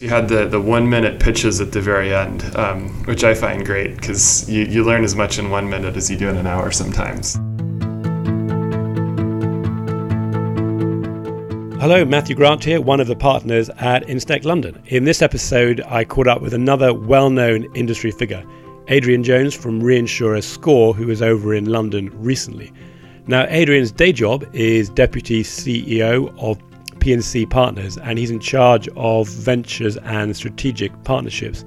You had the, the one minute pitches at the very end, um, which I find great because you, you learn as much in one minute as you do in an hour sometimes. Hello, Matthew Grant here, one of the partners at Instech London. In this episode, I caught up with another well known industry figure, Adrian Jones from reinsurer SCOR, who was over in London recently. Now, Adrian's day job is Deputy CEO of P&C Partners, and he's in charge of ventures and strategic partnerships.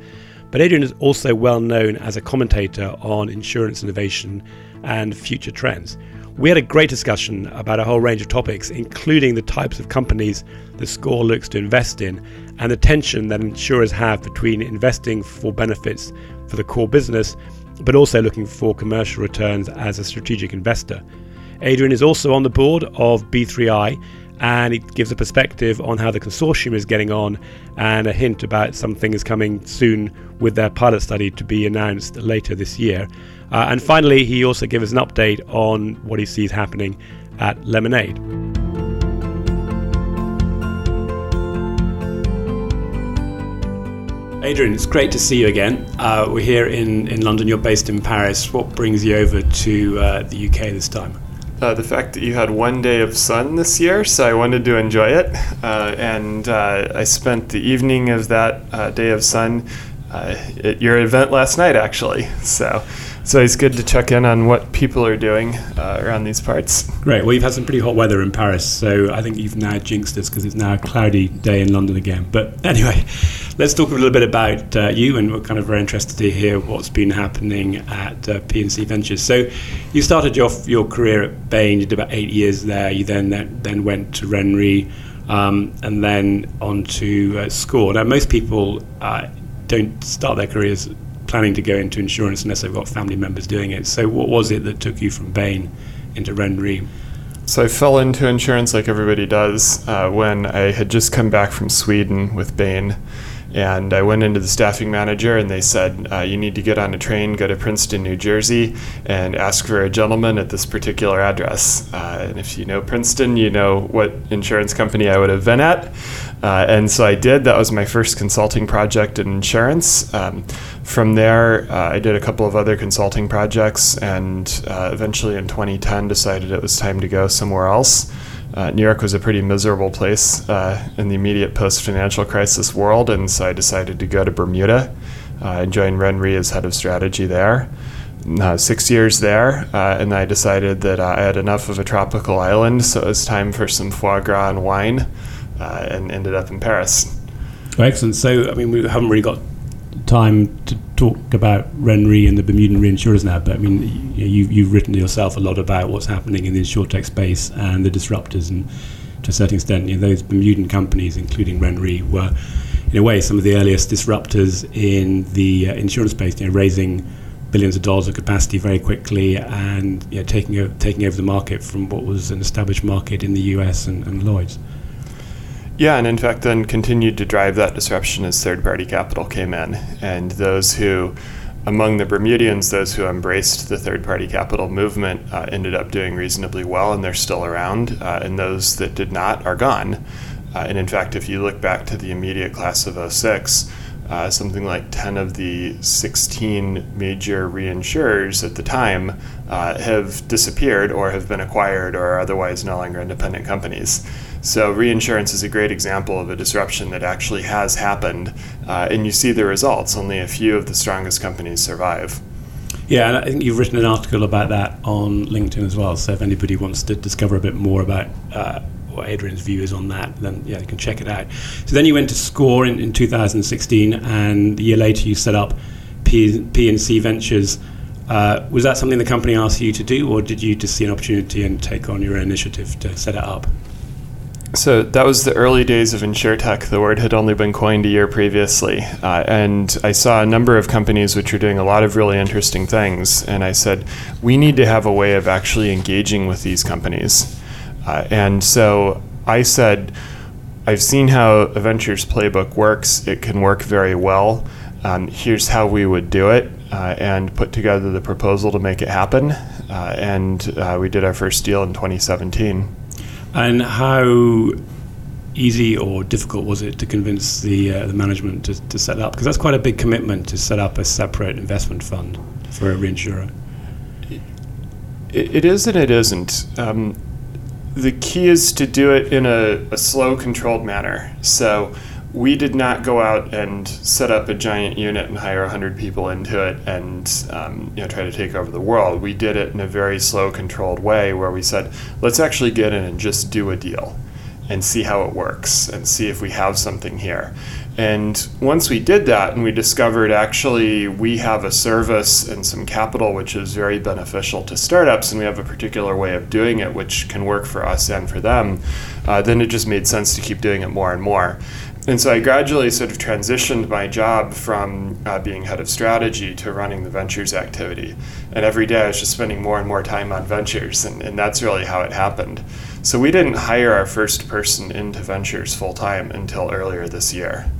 But Adrian is also well known as a commentator on insurance innovation and future trends. We had a great discussion about a whole range of topics, including the types of companies the SCOR looks to invest in and the tension that insurers have between investing for benefits for the core business, but also looking for commercial returns as a strategic investor. Adrian is also on the board of B3I and it gives a perspective on how the consortium is getting on and a hint about some things coming soon with their pilot study to be announced later this year. Uh, and finally, he also gives us an update on what he sees happening at Lemonade. Adrian, it's great to see you again. Uh, we're here in, in London, you're based in Paris. What brings you over to uh, the UK this time? Uh, the fact that you had one day of sun this year, so I wanted to enjoy it. Uh, and uh, I spent the evening of that uh, day of sun uh, at your event last night, actually. So, it's good to check in on what people are doing uh, around these parts. Great. Well, you've had some pretty hot weather in Paris, so I think you've now jinxed us because it's now a cloudy day in London again. But anyway, let's talk a little bit about uh, you, and we're kind of very interested to hear what's been happening at uh, P&C Ventures. So, you started your your career at Bain. You did about eight years there. You then then went to RenRe. Um, and then on to uh, SCOR. Now, most people uh, don't start their careers planning to go into insurance unless they've got family members doing it. So, what was it that took you from Bain into RenRe? So I fell into insurance like everybody does uh, when I had just come back from Sweden with Bain. And I went into the staffing manager, and they said, uh, You need to get on a train, go to Princeton, New Jersey, and ask for a gentleman at this particular address. Uh, and if you know Princeton, you know what insurance company I would have been at. Uh, and so I did. That was my first consulting project in insurance. Um, from there, uh, I did a couple of other consulting projects, and uh, eventually in 2010 decided it was time to go somewhere else. Uh, New York was a pretty miserable place uh, in the immediate post financial crisis world, and so I decided to go to Bermuda uh, and join RenRe as head of strategy there. Uh, six years there, uh, and I decided that uh, I had enough of a tropical island, so it was time for some foie gras and wine, and ended up in Paris. Excellent. So, I mean, we haven't really got time to talk about RenRe and the Bermudan reinsurers now, but I mean, you, you've written yourself a lot about what's happening in the insurtech space and the disruptors, and to a certain extent, you know, those Bermudan companies, including RenRe, were in a way some of the earliest disruptors in the uh, insurance space, you know, raising billions of dollars of capacity very quickly and you know, taking, over, taking over the market from what was an established market in the US and, and Lloyd's. Yeah, and in fact, then continued to drive that disruption as third party capital came in. And those who, among the Bermudians, those who embraced the third party capital movement uh, ended up doing reasonably well, and they're still around. Uh, and those that did not are gone. Uh, and in fact, if you look back to the immediate class of 06, uh, something like 10 of the 16 major reinsurers at the time uh, have disappeared or have been acquired or are otherwise no longer independent companies. So, reinsurance is a great example of a disruption that actually has happened, uh, and you see the results. Only a few of the strongest companies survive. Yeah, and I think you've written an article about that on LinkedIn as well. So, if anybody wants to discover a bit more about uh, what Adrian's view is on that, then yeah, you can check it out. So, then you went to SCOR in, in 2016, and a year later you set up P- P&C Ventures. Uh, was that something the company asked you to do, or did you just see an opportunity and take on your own initiative to set it up? So that was the early days of insurtech. The word had only been coined a year previously, uh, and I saw a number of companies which were doing a lot of really interesting things. And I said, we need to have a way of actually engaging with these companies. Uh, and so I said, I've seen how a ventures playbook works. It can work very well. Um, here's how we would do it, uh, and put together the proposal to make it happen. Uh, and uh, we did our first deal in 2017. And how easy or difficult was it to convince the uh, the management to, to set up? Because that's quite a big commitment to set up a separate investment fund for a reinsurer. It, is and it isn't. Um, the key is to do it in a, a slow, controlled manner. So we did not go out and set up a giant unit and hire 100 people into it and um, you know try to take over the world. We did it in a very slow, controlled way where we said, let's actually get in and just do a deal and see how it works and see if we have something here. And once we did that and we discovered actually we have a service and some capital which is very beneficial to startups and we have a particular way of doing it which can work for us and for them, uh, then it just made sense to keep doing it more and more. And so I gradually sort of transitioned my job from uh, being head of strategy to running the ventures activity. And every day I was just spending more and more time on ventures, and, and that's really how it happened. So we didn't hire our first person into ventures full time until earlier this year.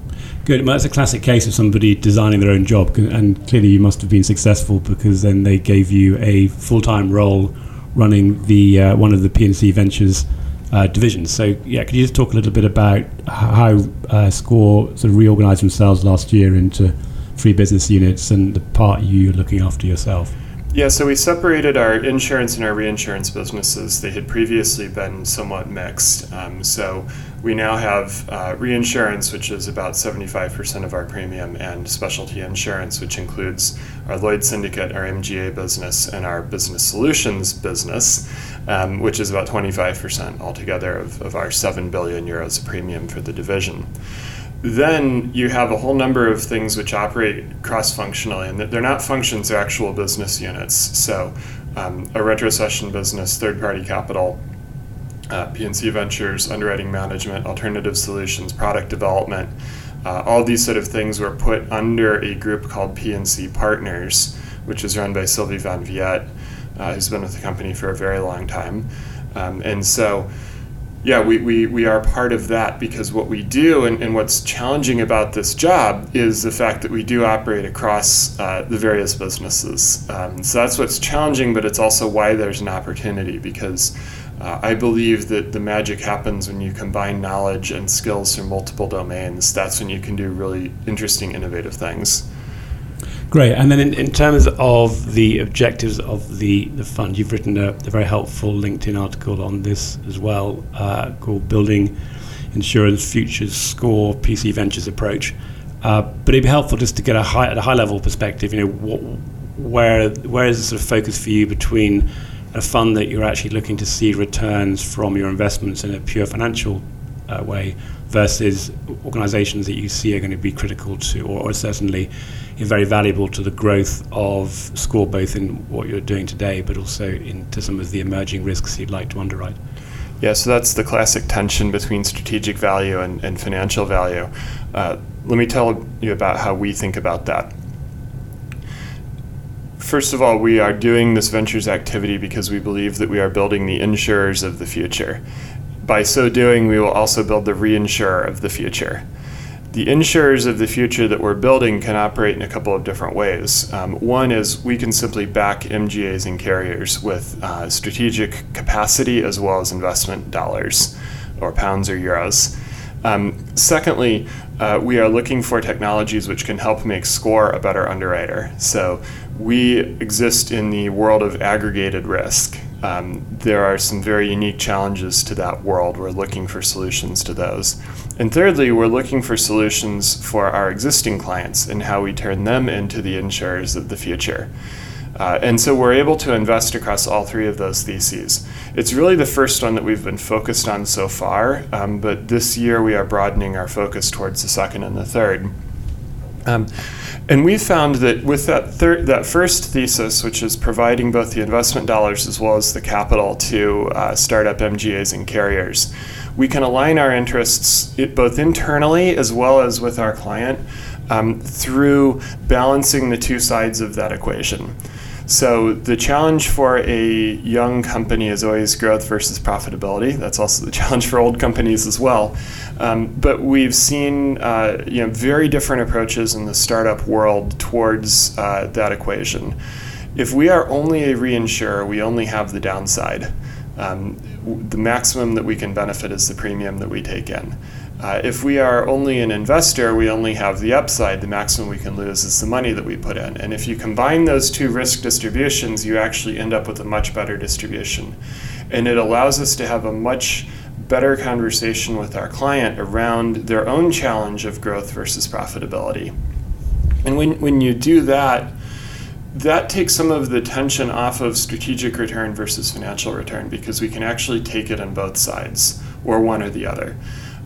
Good. Well, that's a classic case of somebody designing their own job, and clearly you must have been successful because then they gave you a full-time role running the uh, one of the P&C Ventures uh, divisions. So, yeah, could you just talk a little bit about how uh, SCOR sort of reorganised themselves last year into three business units and the part you're looking after yourself? Yeah, so we separated our insurance and our reinsurance businesses. They had previously been somewhat mixed. Um, so we now have uh, reinsurance, which is about 75% of our premium, and specialty insurance, which includes our Lloyd Syndicate, our MGA business, and our business solutions business, um, which is about 25% altogether of, of our 7 billion euros premium for the division then you have a whole number of things which operate cross functionally, and they're not functions, they're actual business units. So, um, a retrocession business, third party capital, uh, P&C ventures, underwriting management, alternative solutions, product development. Uh, all these sort of things were put under a group called P&C Partners, which is run by Sylvie Van Viet, uh, who's been with the company for a very long time. Um, and so, yeah, we, we, we are part of that because what we do and, and what's challenging about this job is the fact that we do operate across uh, the various businesses. Um, so that's what's challenging, but it's also why there's an opportunity because uh, I believe that the magic happens when you combine knowledge and skills from multiple domains. That's when you can do really interesting, innovative things. Great. And then in, in terms of the objectives of the, the fund, you've written a, a very helpful LinkedIn article on this as well uh, called Building Insurance Futures SCOR P&C Ventures Approach. Uh, but it'd be helpful just to get a high, at a high level perspective, you know, what, where, where is the sort of focus for you between a fund that you're actually looking to see returns from your investments in a pure financial uh, way versus organizations that you see are going to be critical to, or, or certainly very valuable to the growth of SCOR, both in what you're doing today, but also into some of the emerging risks you'd like to underwrite. Yeah, so that's the classic tension between strategic value and, and financial value. Uh, let me tell you about how we think about that. First of all, we are doing this ventures activity because we believe that we are building the insurers of the future. By so doing, we will also build the reinsurer of the future the insurers of the future that we're building can operate in a couple of different ways. Um, one is we can simply back MGAs and carriers with uh, strategic capacity as well as investment dollars or pounds or euros. Um, secondly, uh, we are looking for technologies which can help make SCOR a better underwriter. So we exist in the world of aggregated risk. Um, there are some very unique challenges to that world. We're looking for solutions to those. And thirdly, we're looking for solutions for our existing clients and how we turn them into the insurers of the future. Uh, and so we're able to invest across all three of those theses. It's really the first one that we've been focused on so far, um, but this year we are broadening our focus towards the second and the third. Um, and we found that with that third, that first thesis, which is providing both the investment dollars as well as the capital to uh, startup MGAs and carriers, we can align our interests both internally as well as with our client um, through balancing the two sides of that equation. So the challenge for a young company is always growth versus profitability. That's also the challenge for old companies as well. Um, but we've seen uh, you know very different approaches in the startup world towards uh, that equation. If we are only a reinsurer, we only have the downside. Um, the maximum that we can benefit is the premium that we take in. Uh, if we are only an investor, we only have the upside. The maximum we can lose is the money that we put in. And if you combine those two risk distributions, you actually end up with a much better distribution. And it allows us to have a much better conversation with our client around their own challenge of growth versus profitability. And when, when you do that, that takes some of the tension off of strategic return versus financial return because we can actually take it on both sides or one or the other.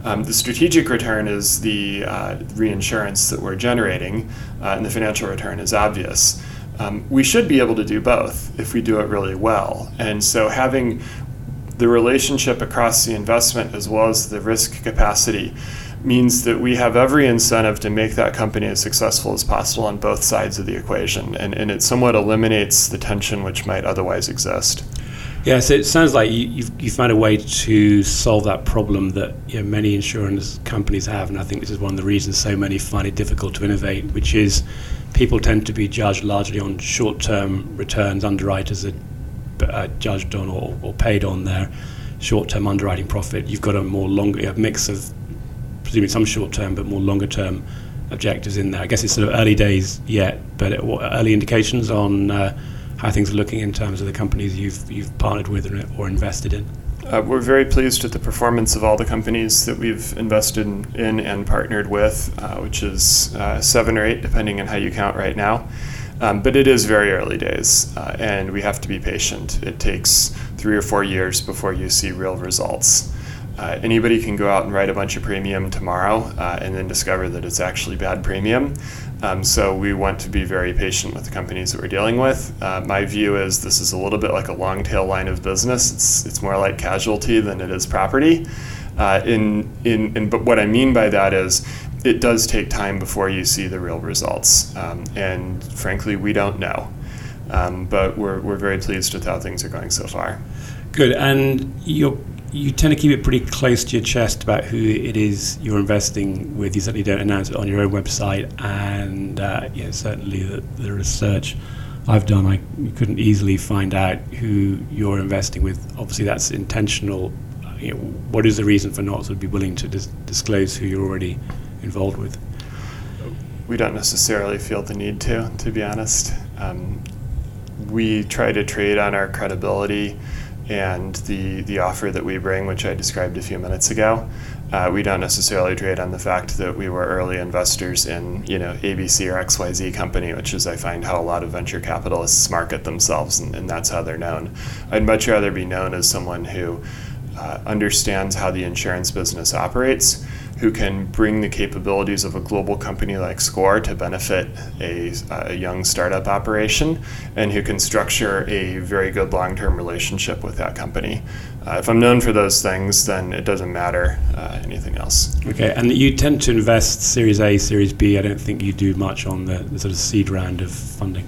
Um, the strategic return is the uh, reinsurance that we're generating, uh, and the financial return is obvious. Um, we should be able to do both if we do it really well. And so, having the relationship across the investment as well as the risk capacity means that we have every incentive to make that company as successful as possible on both sides of the equation. And, and it somewhat eliminates the tension which might otherwise exist. Yeah, so it sounds like you, you've, you found a way to solve that problem that you know, many insurance companies have, and I think this is one of the reasons so many find it difficult to innovate, which is people tend to be judged largely on short-term returns. Underwriters are uh, judged on or, or, paid on their short-term underwriting profit. You've got a more longer a mix of, presumably some short-term but more longer-term objectives in there. I guess it's sort of early days yet, but it, early indications on. Uh, how things are looking in terms of the companies you've you've partnered with or invested in. Uh, we're very pleased with the performance of all the companies that we've invested in and partnered with, uh, which is uh, seven or eight, depending on how you count right now. Um, but it is very early days, uh, and we have to be patient. It takes three or four years before you see real results. Uh, anybody can go out and write a bunch of premium tomorrow uh, and then discover that it's actually bad premium. Um, so we want to be very patient with the companies that we're dealing with. Uh, my view is this is a little bit like a long tail line of business. It's it's more like casualty than it is property. Uh, in, in, in, but what I mean by that is it does take time before you see the real results. Um, and frankly, we don't know. Um, but we're, we're very pleased with how things are going so far. Good. And you're you tend to keep it pretty close to your chest about who it is you're investing with. You certainly don't announce it on your own website, and uh, yeah, certainly the, the, research I've done, I couldn't easily find out who you're investing with. Obviously, that's intentional. You know, what is the reason for not to be willing to dis- disclose who you're already involved with? We don't necessarily feel the need to, to be honest. Um, we try to trade on our credibility and the, the offer that we bring, which I described a few minutes ago. Uh, we don't necessarily trade on the fact that we were early investors in, you know, ABC or XYZ company, which is I find how a lot of venture capitalists market themselves, and, and that's how they're known. I'd much rather be known as someone who uh, understands how the insurance business operates who can bring the capabilities of a global company like SCOR to benefit a, a young startup operation and who can structure a very good long term relationship with that company. Uh, if I'm known for those things, then it doesn't matter uh, anything else. Okay, and you tend to invest Series A, Series B. I don't think you do much on the, the sort of seed round of funding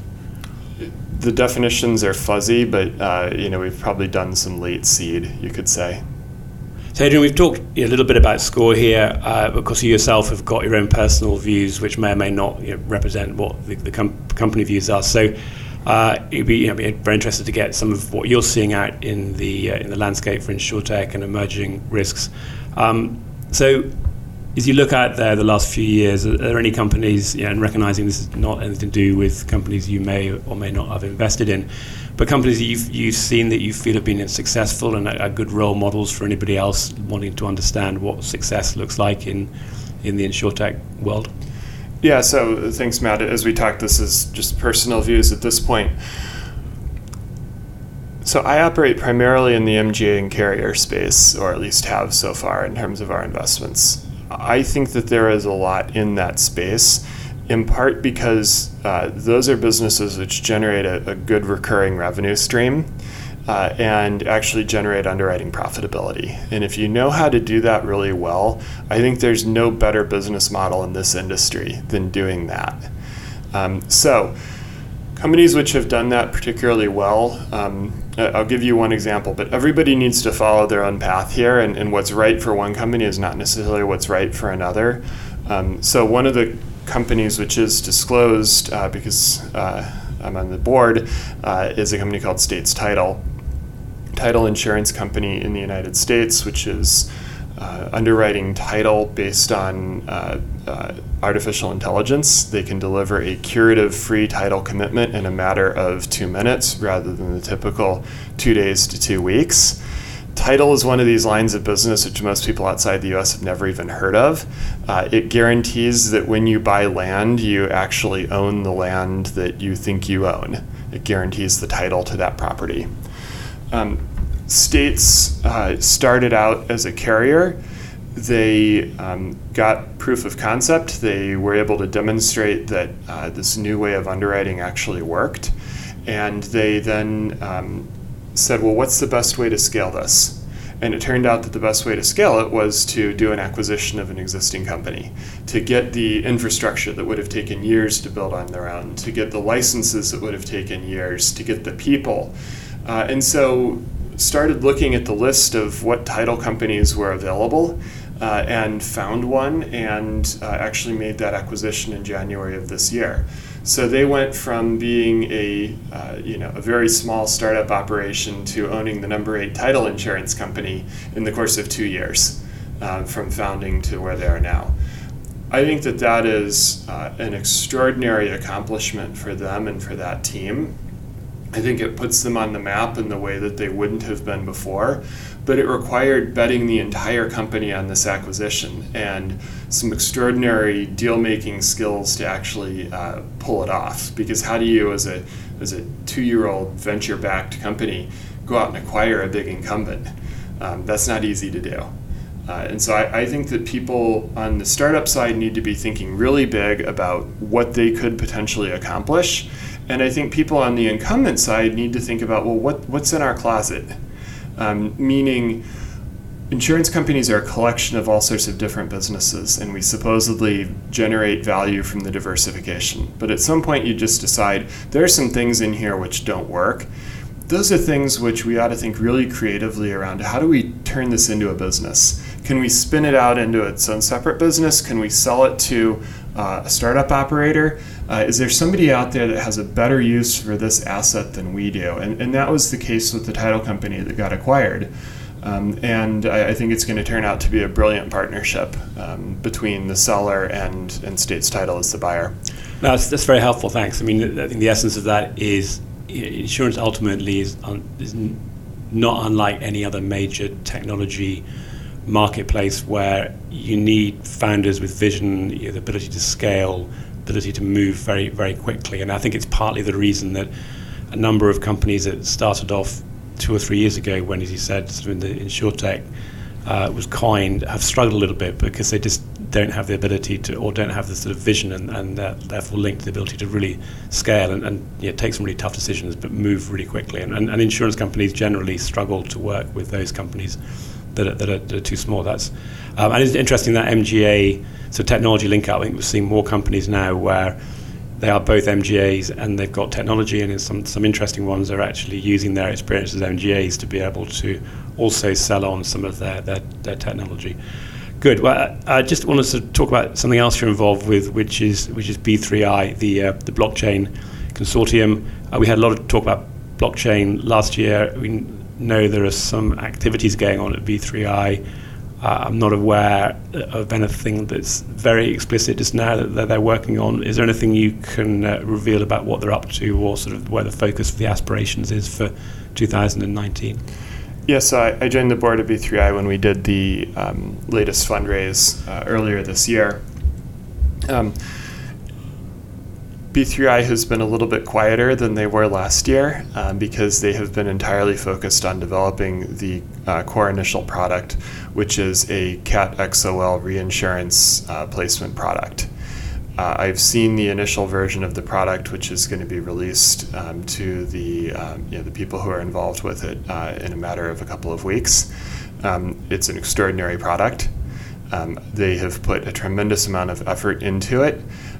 the definitions are fuzzy, but uh, you know we've probably done some late seed, you could say. So, Adrian, we've talked a little bit about SCOR here. Uh, of course, you yourself have got your own personal views, which may or may not you know, represent what the, the com- company views are. So, uh, it'd be, you know, be, very interested to get some of what you're seeing out in the uh, in the landscape for insurtech and emerging risks. Um, so, as you look out there the last few years, are there any companies, you know, and recognizing this is not anything to do with companies you may or may not have invested in, but companies that you've, you've seen that you feel have been successful and are, are good role models for anybody else wanting to understand what success looks like in, in the insurtech world? Yeah, so thanks, Matt. As we talked, this is just personal views at this point. So I operate primarily in the MGA and carrier space, or at least have so far in terms of our investments. I think that there is a lot in that space in part because uh, those are businesses which generate a, a good recurring revenue stream uh, and actually generate underwriting profitability. And if you know how to do that really well, I think there's no better business model in this industry than doing that. Um, so, companies which have done that particularly well, um, I'll give you one example, but everybody needs to follow their own path here, and, and what's right for one company is not necessarily what's right for another. Um, so, one of the companies, which is disclosed uh, because uh, I'm on the board, uh, is a company called States Title. title insurance company in the United States, which is uh, underwriting title based on artificial intelligence. They can deliver a curative free title commitment in a matter of two minutes rather than the typical two days to two weeks. Title is one of these lines of business which most people outside the US have never even heard of. Uh, it guarantees that when you buy land, you actually own the land that you think you own. It guarantees the title to that property. Um, states uh, started out as a carrier. They um, got proof of concept. They were able to demonstrate that uh, this new way of underwriting actually worked. And they then um, said, well, what's the best way to scale this? And it turned out that the best way to scale it was to do an acquisition of an existing company, to get the infrastructure that would have taken years to build on their own, to get the licenses that would have taken years, to get the people. Uh, and so started looking at the list of what title companies were available uh, and found one and uh, actually made that acquisition in January of this year. So they went from being a uh, you know a very small startup operation to owning the number eight title insurance company in the course of two years, uh, from founding to where they are now. I think that that is uh, an extraordinary accomplishment for them and for that team. I think it puts them on the map in the way that they wouldn't have been before but it required betting the entire company on this acquisition and some extraordinary deal making skills to actually uh, pull it off. Because how do you, as a as a two year old venture backed company, go out and acquire a big incumbent? Um, that's not easy to do. Uh, and so I, I, think that people on the startup side need to be thinking really big about what they could potentially accomplish. And I think people on the incumbent side need to think about, well, what, what's in our closet? um, meaning insurance companies are a collection of all sorts of different businesses, and we supposedly generate value from the diversification. But at some point, you just decide there are some things in here which don't work. Those are things which we ought to think really creatively around. How do we turn this into a business? Can we spin it out into its own separate business? Can we sell it to uh, a startup operator? Uh, is there somebody out there that has a better use for this asset than we do? And, and that was the case with the title company that got acquired. Um, and I, I, think it's going to turn out to be a brilliant partnership um, between the seller and, and States Title as the buyer. No, that's, that's very helpful. Thanks. I mean, I think the essence of that is insurance ultimately is, un, is not unlike any other major technology marketplace where you need founders with vision, you know, the ability to scale, ability to move very, very quickly. And I think it's partly the reason that a number of companies that started off two or three years ago, when, as you said, sort of in the insurtech uh, was coined, have struggled a little bit because they just don't have the ability to, or don't have the sort of vision, and, and therefore linked the ability to really scale and, and yeah, take some really tough decisions, but move really quickly. And, and, and insurance companies generally struggle to work with those companies that are, that are, that are too small. That's um, and it's interesting that MGA, so technology link up. I think we're seeing more companies now where they are both MGAs and they've got technology, and in some some interesting ones are actually using their experience as MGAs to be able to also sell on some of their their, their technology. Good. Well, I just wanted to talk about something else you're involved with, which is which is B3I, the uh, the blockchain consortium. Uh, we had a lot of talk about blockchain last year. Know there are some activities going on at B3I. Uh, I'm not aware of anything that's very explicit just now that, they're working on. Is there anything you can uh, reveal about what they're up to or sort of where the focus for the aspirations is for 2019? Yes, I, I joined the board of B3I when we did the um, latest fundraise uh, earlier this year. Um, B3I has been a little bit quieter than they were last year um, because they have been entirely focused on developing the uh, core initial product, which is a CAT XOL reinsurance uh, placement product. Uh, I've seen the initial version of the product, which is going to be released um, to the um, you know, the people who are involved with it uh, in a matter of a couple of weeks. Um, it's an extraordinary product. Um, they have put a tremendous amount of effort into it.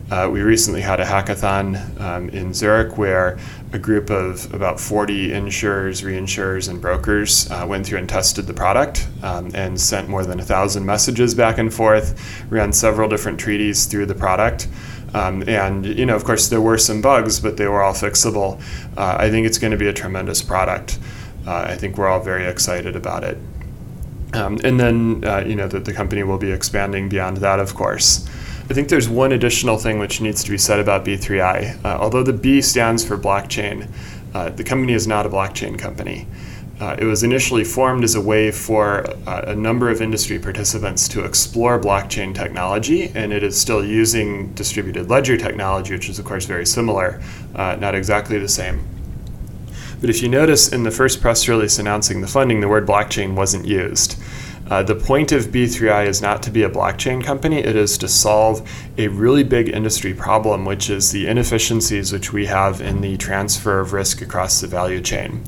Uh, we recently had a hackathon um, in Zurich where a group of about 40 insurers, reinsurers, and brokers uh, went through and tested the product um, and sent more than a thousand messages back and forth, ran several different treaties through the product. Um, and, you know, of course, there were some bugs, but they were all fixable. Uh, I think it's going to be a tremendous product. uh, I think we're all very excited about it. Um, and then, uh, you know, that the company will be expanding beyond that, of course. I think there's one additional thing which needs to be said about B3I. Uh, although the B stands for blockchain, uh, the company is not a blockchain company. Uh, it was initially formed as a way for uh, a number of industry participants to explore blockchain technology, and it is still using distributed ledger technology, which is, of course, very similar, uh, not exactly the same. But if you notice in the first press release announcing the funding, the word blockchain wasn't used. Uh, the point of B3I is not to be a blockchain company, it is to solve a really big industry problem, which is the inefficiencies which we have in the transfer of risk across the value chain.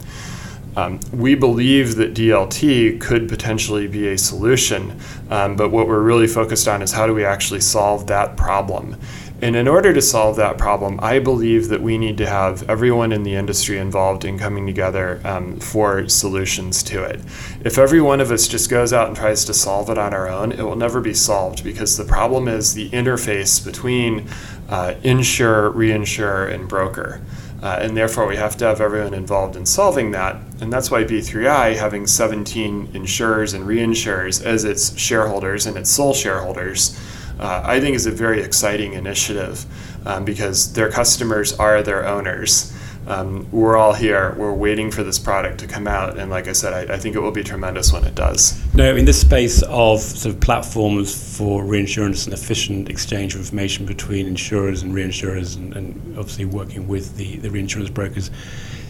Um, we believe that DLT could potentially be a solution, um, but what we're really focused on is how do we actually solve that problem. And in order to solve that problem, I believe that we need to have everyone in the industry involved in coming together um, for solutions to it. If every one of us just goes out and tries to solve it on our own, it will never be solved because the problem is the interface between uh, insurer, reinsurer, and broker. Uh, and therefore, we have to have everyone involved in solving that. And that's why B3I, having 17 insurers and reinsurers as its shareholders and its sole shareholders, uh, I think is a very exciting initiative um, because their customers are their owners. Um, we're all here. We're waiting for this product to come out, and like I said, I, I, think it will be tremendous when it does. No, in this space of sort of platforms for reinsurance and efficient exchange of information between insurers and reinsurers, and, and obviously working with the, the reinsurance brokers,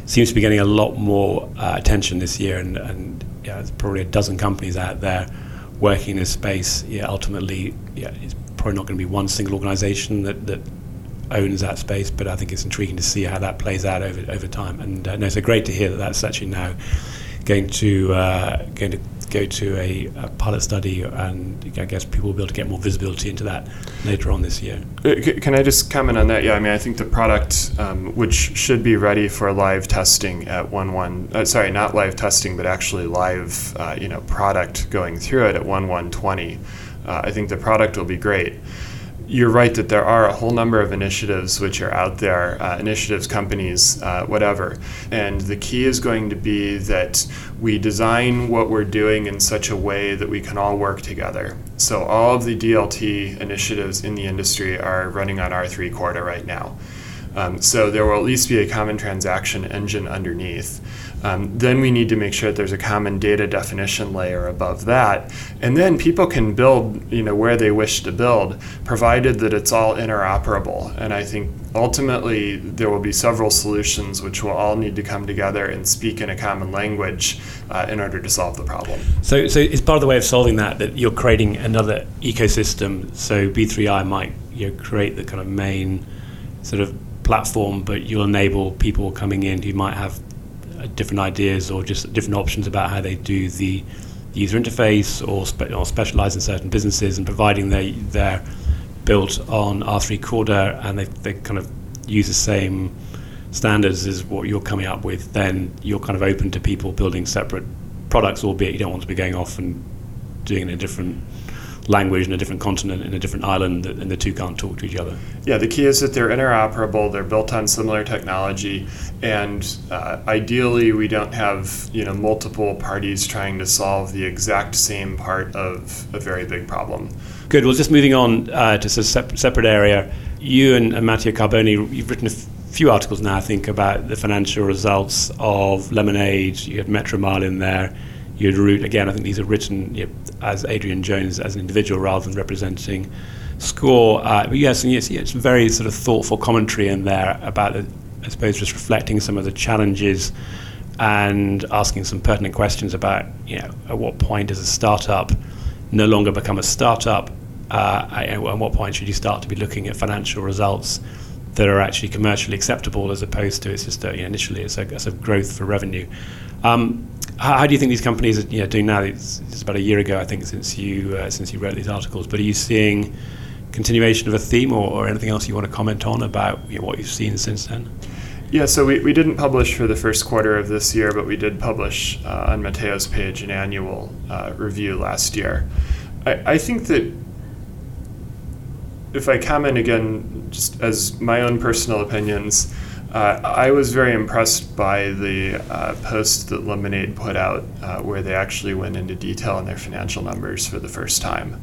seems to be getting a lot more uh, attention this year, and, and yeah, there's probably a dozen companies out there working in a space. Yeah, ultimately, yeah, it's probably not going to be one single organisation that, that owns that space, but I think it's intriguing to see how that plays out over over time. And uh, no, so great to hear that that's actually now going to uh, going to go to a, a, pilot study, and I guess people will be able to get more visibility into that later on this year. Uh, can I just comment on that? Yeah, I mean, I think the product, um, which should be ready for live testing at one one, uh, sorry, not live testing, but actually live, uh, you know, product going through it at one one twenty. Uh, I think the product will be great you're right that there are a whole number of initiatives which are out there, uh, initiatives, companies, uh, whatever. And the key is going to be that we design what we're doing in such a way that we can all work together. So, all of the DLT initiatives in the industry are running on R3 Corda right now. Um, so, there will at least be a common transaction engine underneath. Um, then we need to make sure that there's a common data definition layer above that, and then people can build, you know, where they wish to build, provided that it's all interoperable. And I think ultimately there will be several solutions which will all need to come together and speak in a common language uh, in order to solve the problem. So, so it's part of the way of solving that that you're creating another ecosystem. So B3I might you know, create the kind of main sort of platform, but you'll enable people coming in who might have uh, different ideas or just different options about how they do the user interface or, spe- or specialize in certain businesses and providing they, they're built on R3 Corda and they, they kind of use the same standards as what you're coming up with, then you're kind of open to people building separate products, albeit you don't want to be going off and doing it in a different language in a different continent in a different island and the two can't talk to each other. Yeah the key is that they're interoperable they're built on similar technology and uh, ideally we don't have you know multiple parties trying to solve the exact same part of a very big problem. Good. Well just moving on uh, to a separate area. You and, and Matteo Carbone you've written a few articles now I think about the financial results of Lemonade. You had Metromile in there you had Root again I think these are written you know, as Adrian Jones as an individual rather than representing SCOR. Uh, but yes, and yes, yes, very sort of thoughtful commentary in there about, the, I suppose, just reflecting some of the challenges and asking some pertinent questions about, you know, at what point does a startup no longer become a startup? Uh, at what point should you start to be looking at financial results that are actually commercially acceptable as opposed to it's just a, you know, initially it's a, it's a growth for revenue. Um, how, how, do you think these companies are you know, doing now? It's, it's, about a year ago, I think, since you uh, since you wrote these articles. But are you seeing continuation of a theme, or, or anything else you want to comment on about you know, what you've seen since then? Yeah, so we, we didn't publish for the first quarter of this year, but we did publish uh, on Matteo's page an annual uh, review last year. I, I think that if I comment again, just as my own personal opinions, Uh, I was very impressed by the uh, post that Lemonade put out, uh, where they actually went into detail on their financial numbers for the first time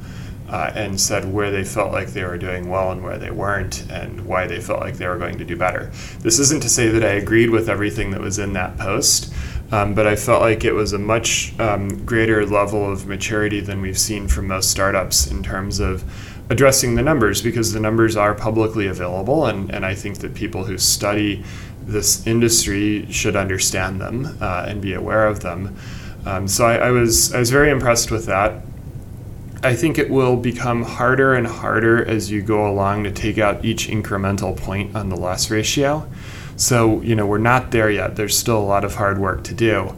uh, and said where they felt like they were doing well and where they weren't, and why they felt like they were going to do better. This isn't to say that I agreed with everything that was in that post, um, but I felt like it was a much um, greater level of maturity than we've seen from most startups in terms of addressing the numbers because the numbers are publicly available, and, and I think that people who study this industry should understand them uh, and be aware of them. Um, so I, I, was I was very impressed with that. I think it will become harder and harder as you go along to take out each incremental point on the loss ratio. So, you know, we're not there yet. There's still a lot of hard work to do.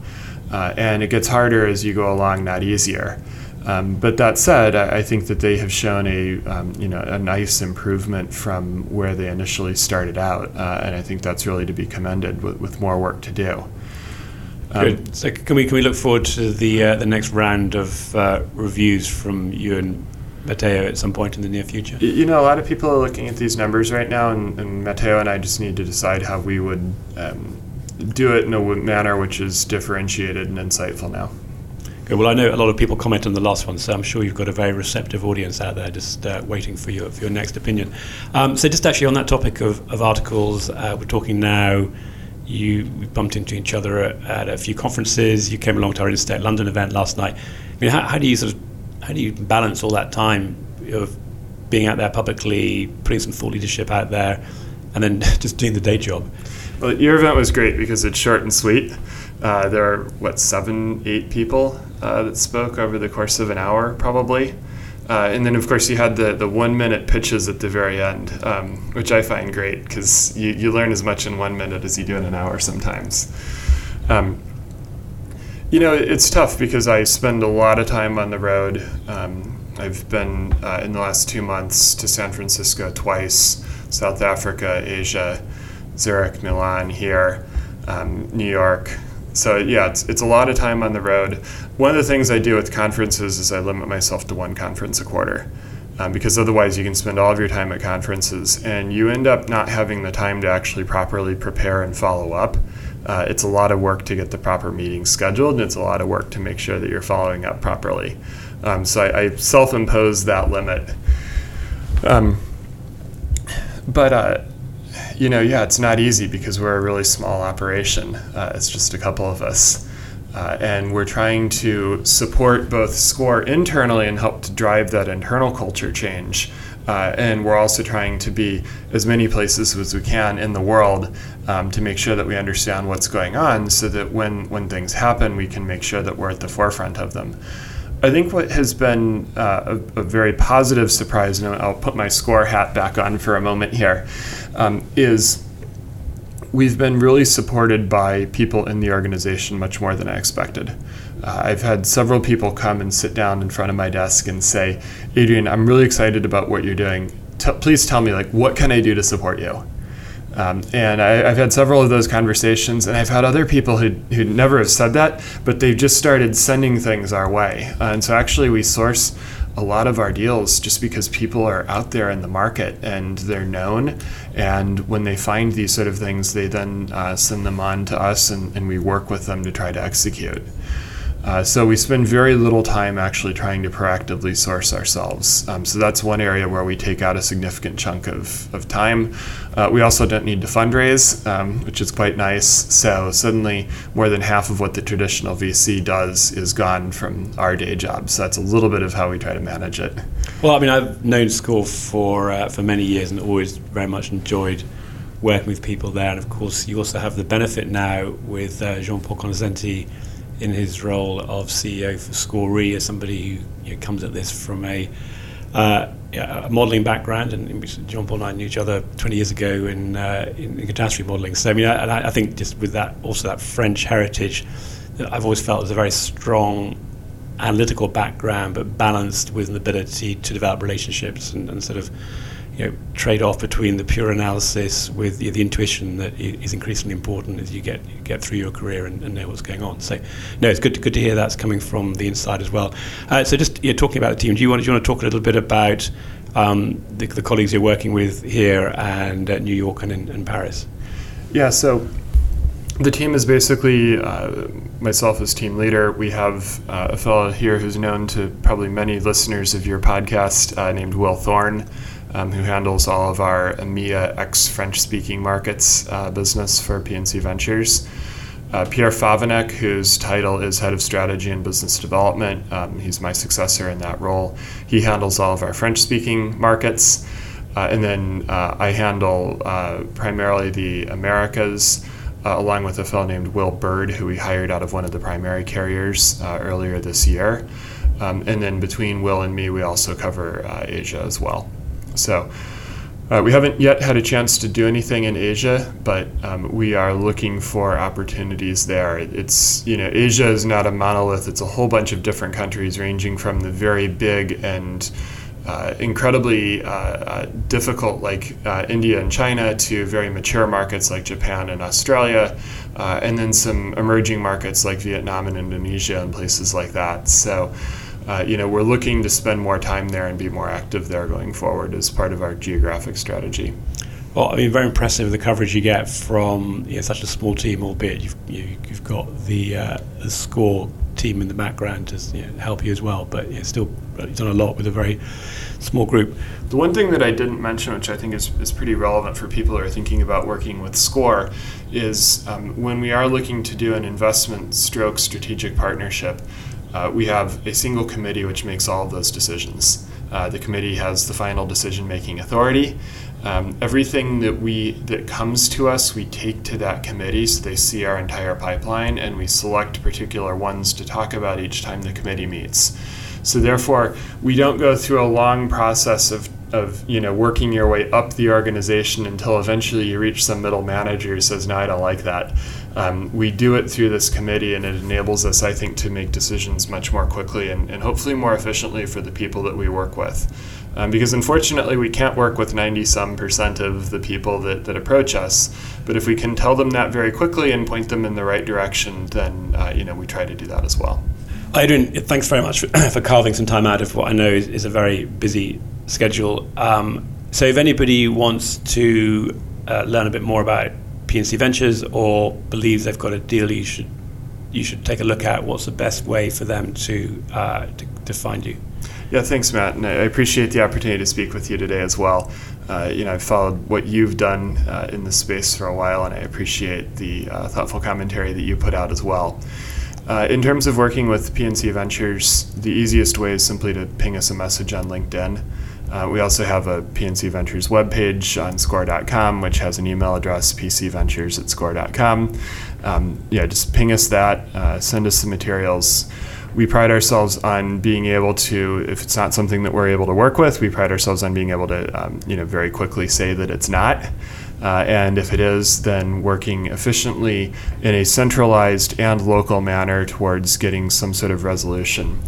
Uh, and it gets harder as you go along, not easier. Um, but that said, I, I, think that they have shown a um, you know a nice improvement from where they initially started out, uh, and I think that's really to be commended with, with more work to do. Um, Good. So can we can we look forward to the uh, the next round of uh, reviews from you and Matteo at some point in the near future? You know, a lot of people are looking at these numbers right now, and, and Matteo and I just need to decide how we would um, do it in a manner which is differentiated and insightful now. Good. Well, I know a lot of people comment on the last one, so I'm sure you've got a very receptive audience out there just uh, waiting for your for your next opinion. Um, so, just actually on that topic of, of articles, uh, we're talking now you bumped into each other at, at, a few conferences. You came along to our Instech London event last night. I mean, how, how, do you sort of how do you balance all that time of being out there publicly, putting some thought leadership out there, and then just doing the day job? Well, your event was great because it's short and sweet. Uh, there are what seven, eight people uh, that spoke over the course of an hour, probably. Uh, and then, of course, you had the, the one minute pitches at the very end, um, which I find great because you, you learn as much in one minute as you do in an hour sometimes. Um, you know, it's tough because I spend a lot of time on the road. Um, I've been uh, in the last two months to San Francisco twice, South Africa, Asia, Zurich, Milan, here, um, New York, so yeah, it's, it's a lot of time on the road. One of the things I do with conferences is I limit myself to one conference a quarter. Um, because otherwise you can spend all of your time at conferences and you end up not having the time to actually properly prepare and follow up. Uh, it's a lot of work to get the proper meetings scheduled, and it's a lot of work to make sure that you're following up properly. Um, so I, I self impose that limit. Um, but uh, you know, yeah, it's not easy because we're a really small operation. Uh, it's just a couple of us. Uh, and we're trying to support both SCOR internally and help to drive that internal culture change. Uh, and we're also trying to be as many places as we can in the world um, to make sure that we understand what's going on so that when, when things happen, we can make sure that we're at the forefront of them. I think what has been uh, a, a, very positive surprise, and I'll put my SCOR hat back on for a moment here, um, is we've been really supported by people in the organization much more than I expected. Uh, I've had several people come and sit down in front of my desk and say, Adrian, I'm really excited about what you're doing. T- please tell me, like, what can I do to support you? Um, and I, have had several of those conversations, and I've had other people who who never have said that, but they've just started sending things our way. Uh, and so actually, we source a lot of our deals just because people are out there in the market and they're known. And when they find these sort of things, they then uh, send them on to us, and, and we work with them to try to execute. Uh, so we spend very little time actually trying to proactively source ourselves. Um, so that's one area where we take out a significant chunk of, of time. Uh, we also don't need to fundraise, um, which is quite nice. So suddenly more than half of what the traditional VC does is gone from our day job. So that's a little bit of how we try to manage it. Well, I mean, I've known SCOR for, uh, for many years and always very much enjoyed working with people there. And of course, you also have the benefit now with uh, Jean Paul Conoscente in his role of CEO for SCOR as somebody who you know, comes at this from a, uh, a modelling background, and John Paul and I knew each other 20 years ago in, uh, in, in catastrophe modelling. So I mean, I, I, think just with that, also that French heritage, that I've always felt was a very strong analytical background, but balanced with an ability to develop relationships and, and sort of you know, trade off between the pure analysis with the, the, intuition that is increasingly important as you get you get through your career and, and, know what's going on. So, no, it's good to, good to hear that's coming from the inside as well. Uh, so, just you know, talking about the team, do you want do you want to talk a little bit about um, the, the, colleagues you're working with here and New York and in, in Paris? Yeah, so the team is basically uh, myself as team leader. We have uh, a fellow here who's known to probably many listeners of your podcast uh, named Will Thorne, um, who handles all of our EMEA ex French speaking markets uh, business for P&C Ventures. Uh, Pierre Favanek, whose title is Head of Strategy and Business Development, um, he's my successor in that role. He handles all of our French speaking markets. Uh, and then I handle primarily the Americas uh, along with a fellow named Will Bird, who we hired out of one of the primary carriers uh, earlier this year. Um, and then between Will and me, we also cover uh, Asia as well. So uh, we haven't yet had a chance to do anything in Asia, but um, we are looking for opportunities there. It's, you know, Asia is not a monolith, it's a whole bunch of different countries ranging from the very big and uh, incredibly uh, uh, difficult, like uh, India and China, to very mature markets like Japan and Australia, uh, and then some emerging markets like Vietnam and Indonesia and places like that. So, uh, you know, we're looking to spend more time there and be more active there going forward as part of our geographic strategy. Well, I mean, very impressive the coverage you get from you know, such a small team, albeit you've you, have you have got the the SCOR team in the background to you know, help you as well. But yeah, still, you've done a lot with a very small group. The one thing that I didn't mention, which I think is, is pretty relevant for people who are thinking about working with SCOR, is um, when we are looking to do an investment stroke strategic partnership, uh, we have a single committee which makes all of those decisions. Uh, the committee has the final decision making authority. Um, everything that we that comes to us, we take to that committee, so they see our entire pipeline, and we select particular ones to talk about each time the committee meets. So therefore, we don't go through a long process of of you know working your way up the organization until eventually you reach some middle manager who says, "No, I don't like that." Um, we do it through this committee, and it enables us, I think, to make decisions much more quickly and, and hopefully more efficiently for the people that we work with. Um, because unfortunately, we can't work with 90 some percent of the people that, that approach us. But if we can tell them that very quickly and point them in the right direction, then uh, you know we try to do that as well. Adrian, thanks very much for, for carving some time out of what I know is, is a very busy schedule. Um, so, if anybody wants to uh, learn a bit more about P&C Ventures or believes they've got a deal, you should you should take a look at what's the best way for them to uh, to, to find you. Yeah, thanks, Matt, and I appreciate the opportunity to speak with you today as well. Uh, you know, I've followed what you've done uh, in this space for a while, and I appreciate the uh, thoughtful commentary that you put out as well. Uh, in terms of working with P&C Ventures, the easiest way is simply to ping us a message on LinkedIn. Uh, we also have a P&C Ventures webpage on scor.com, which has an email address, pcventures at scor.com. Um, yeah, just ping us that, uh, send us the materials we pride ourselves on being able to, if it's not something that we're able to work with, we pride ourselves on being able to, um, you know, very quickly say that it's not. Uh, and if it is, then working efficiently in a centralized and local manner towards getting some sort of resolution.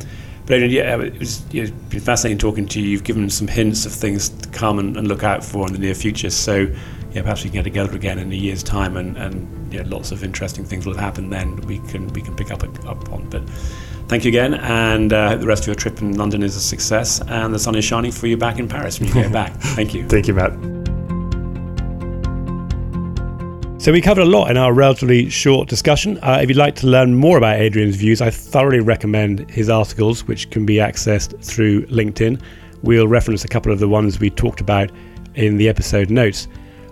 But yeah, it was, it's been fascinating talking to you. You've given some hints of things to come and, and, look out for in the near future. So, yeah, perhaps we can get together again in a year's time, and, and yeah, lots of interesting things will have happened then. We can we can pick up up on. But thank you again, and uh, the rest of your trip in London is a success, and the sun is shining for you back in Paris when you get back. Thank you. Thank you, Matt. So we covered a lot in our relatively short discussion. Uh, if you'd like to learn more about Adrian's views, I thoroughly recommend his articles, which can be accessed through LinkedIn. We'll reference a couple of the ones we talked about in the episode notes.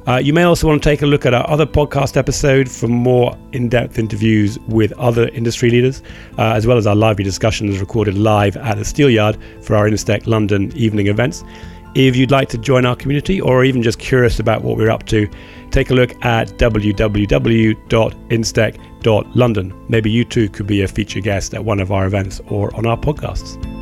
Uh, you may also want to take a look at our other podcast episode for more in depth interviews with other industry leaders, uh, as well as our lively discussions recorded live at the Steelyard for our InsTech London evening events. If you'd like to join our community or even just curious about what we're up to, take a look at www.instech.london. Maybe you too could be a feature guest at one of our events or on our podcasts.